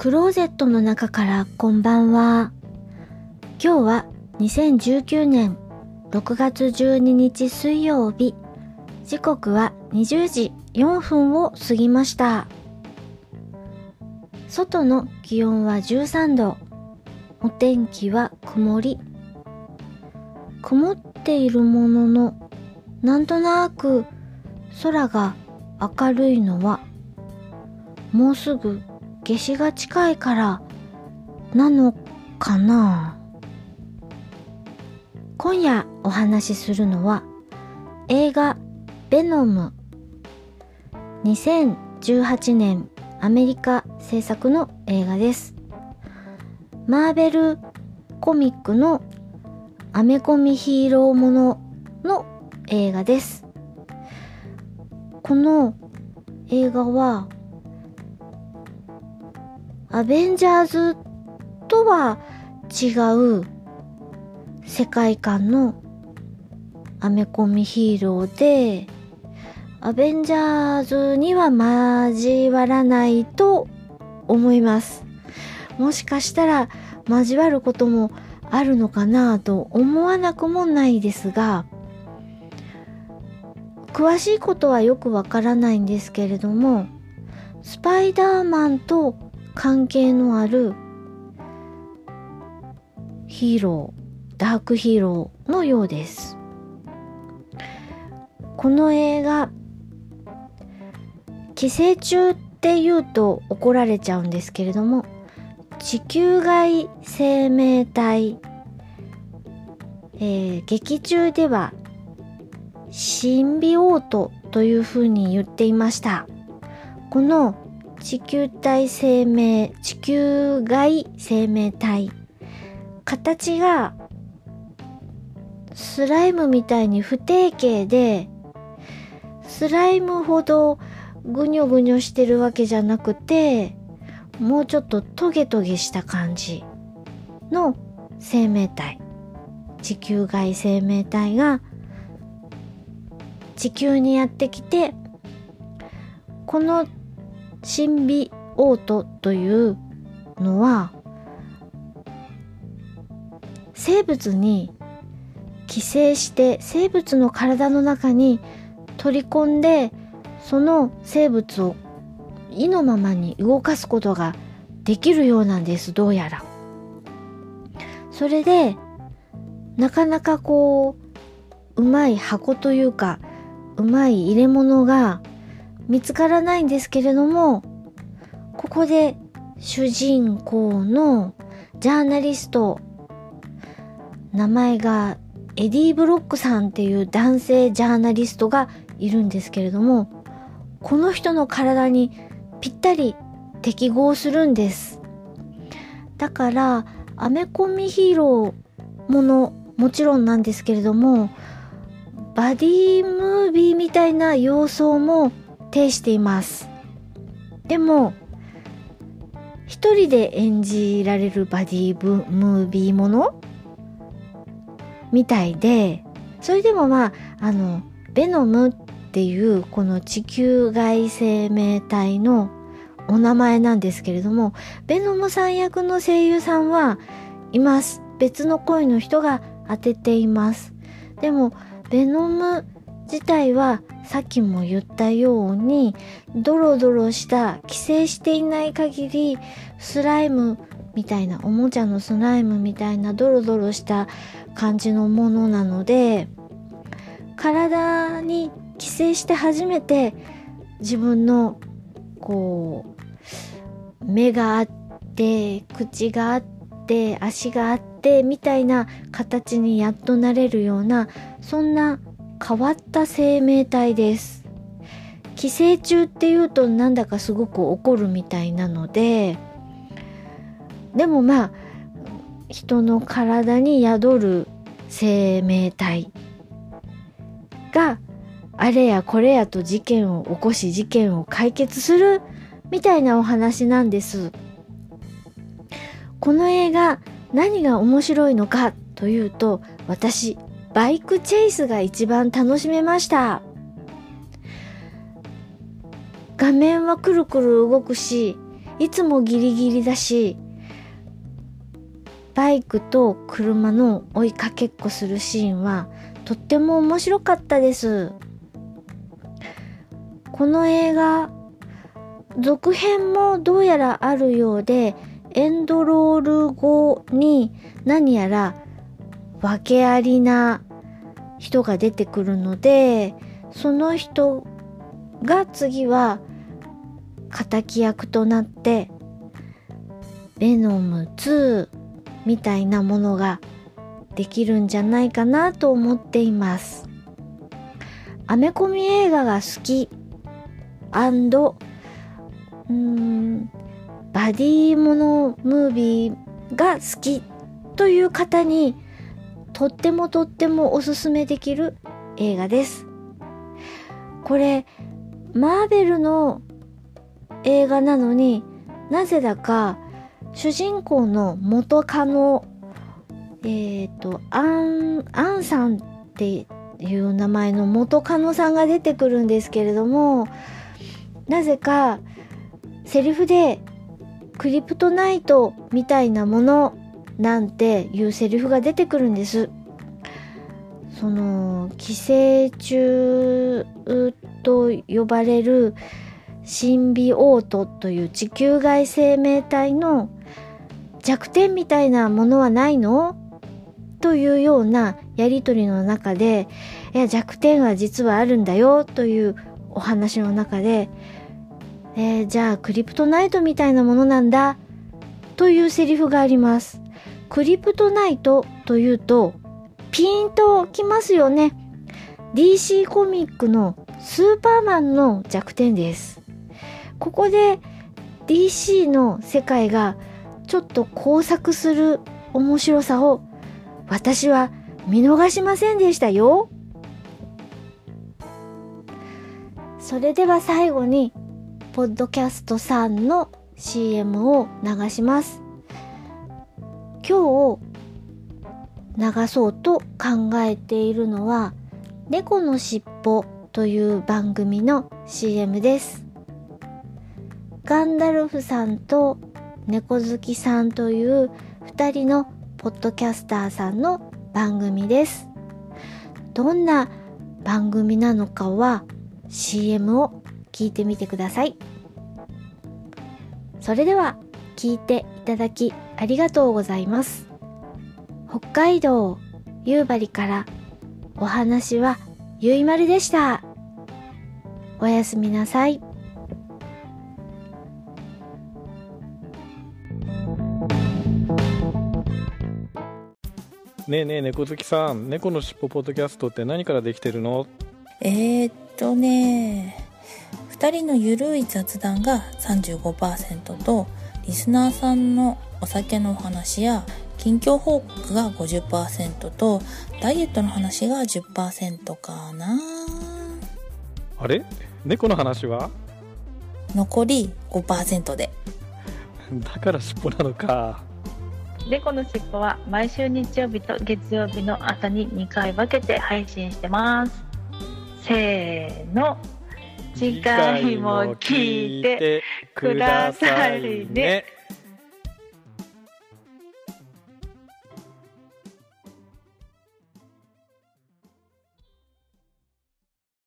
クローゼットの中からこんばんは。今日は2019年6月12日水曜日。時刻は20時4分を過ぎました。外の気温は13度。お天気は曇り。曇っているものの、なんとなく空が明るいのは、もうすぐ夏至が近いからなのかな？今夜お話しするのは映画ベノム。2018年アメリカ制作の映画です。マーベルコミックのアメコミヒーローものの映画です。この映画はアベンジャーズとは違う世界観のアメコミヒーローで、アベンジャーズには交わらないと思います。もしかしたら交わることもあるのかなと思わなくもないですが、詳しいことはよくわからないんですけれども、スパイダーマンと関係のあるヒーロー、ダークヒーローのようです。この映画、寄生虫って言うと怒られちゃうんですけれども、地球外生命体、えー劇中ではシンビオートというふうに言っていました。この地球体生命、地球外生命体。形がスライムみたいに不定形で、スライムほどぐにょぐにょしてるわけじゃなくて、もうちょっとトゲトゲした感じの生命体。地球外生命体が地球にやってきて、このシンビオートというのは生物に寄生して生物の体の中に取り込んでその生物を意のままに動かすことができるようなんですどうやら。それでなかなかこううまい箱というかうまい入れ物が見つからないんですけれどもここで主人公のジャーナリスト名前がエディ・ブロックさんっていう男性ジャーナリストがいるんですけれどもこの人の体にぴったり適合するんです。だからアメコミヒーローものもちろんなんですけれどもバディムービーみたいな様相も呈しています。でも一人で演じられるバディブムービーもの？みたいでそれでもまああのベノムっていうこの地球外生命体のお名前なんですけれどもベノムさん役の声優さんはいます。別の声の人が当てています。でもベノム自体はさっきも言ったようにドロドロした寄生していない限りスライムみたいなおもちゃのスライムみたいなドロドロした感じのものなので体に寄生して初めて自分のこう目があって口があって足があってみたいな形にやっとなれるようなそんな変わった生命体です寄生虫っていうとなんだかすごく怒るみたいなのででもまあ人の体に宿る生命体があれやこれやと事件を起こし事件を解決するみたいなお話なんです。この映画何が面白いのかというと私バイクチェイスが一番楽しめました。画面はくるくる動くしいつもギリギリだしバイクと車の追いかけっこするシーンはとっても面白かったですこの映画続編もどうやらあるようでエンドロール後に何やら訳ありな人が出てくるのでその人が次は敵役となってベノム2みたいなものができるんじゃないかなと思っています。アメコミ映画が好き。うーんバディものムービーが好きという方にとってもとってもおすすめできる映画です。これ、マーベルの映画なのになぜだか主人公の元カノ、えっ、ー、と、アン、アンさんっていう名前の元カノさんが出てくるんですけれども、なぜかセリフでクリプトナイトみたいなものなんていうセリフが出てくるんです。その寄生虫と呼ばれるシンビオートという地球外生命体の弱点みたいなものはないの？というようなやりとりの中でいや弱点は実はあるんだよというお話の中でえー、じゃあクリプトナイトみたいなものなんだというセリフがあります。クリプトナイトというとピンときますよね。DC コミックのスーパーマンの弱点です。ここで DC の世界がちょっと工作する面白さを私は見逃しませんでしたよ。それでは最後にポッドキャストさんの CM を流します。今日流そうと考えているのは猫のしっぽという番組の CM です。ガンダルフさんと猫好きさんという2人のポッドキャスターさんの番組です。どんな番組なのかは CM を聞いてみてください。それでは聞いていただきありがとうございます。北海道夕張からお話はゆいまるでした。おやすみなさい。ねえねえ猫好きさん猫のしっぽポッドキャストって何からできてるの？えー、っとね2人のゆるい雑談が35%とリスナーさんのお酒のお話や近況報告が50%とダイエットの話が10%かな。あれ？猫の話は？残り5%で。だから尻尾なのか。猫のしっぽは毎週日曜日と月曜日の朝に2回分けて配信してます。せーの次回も聞いてくださいね。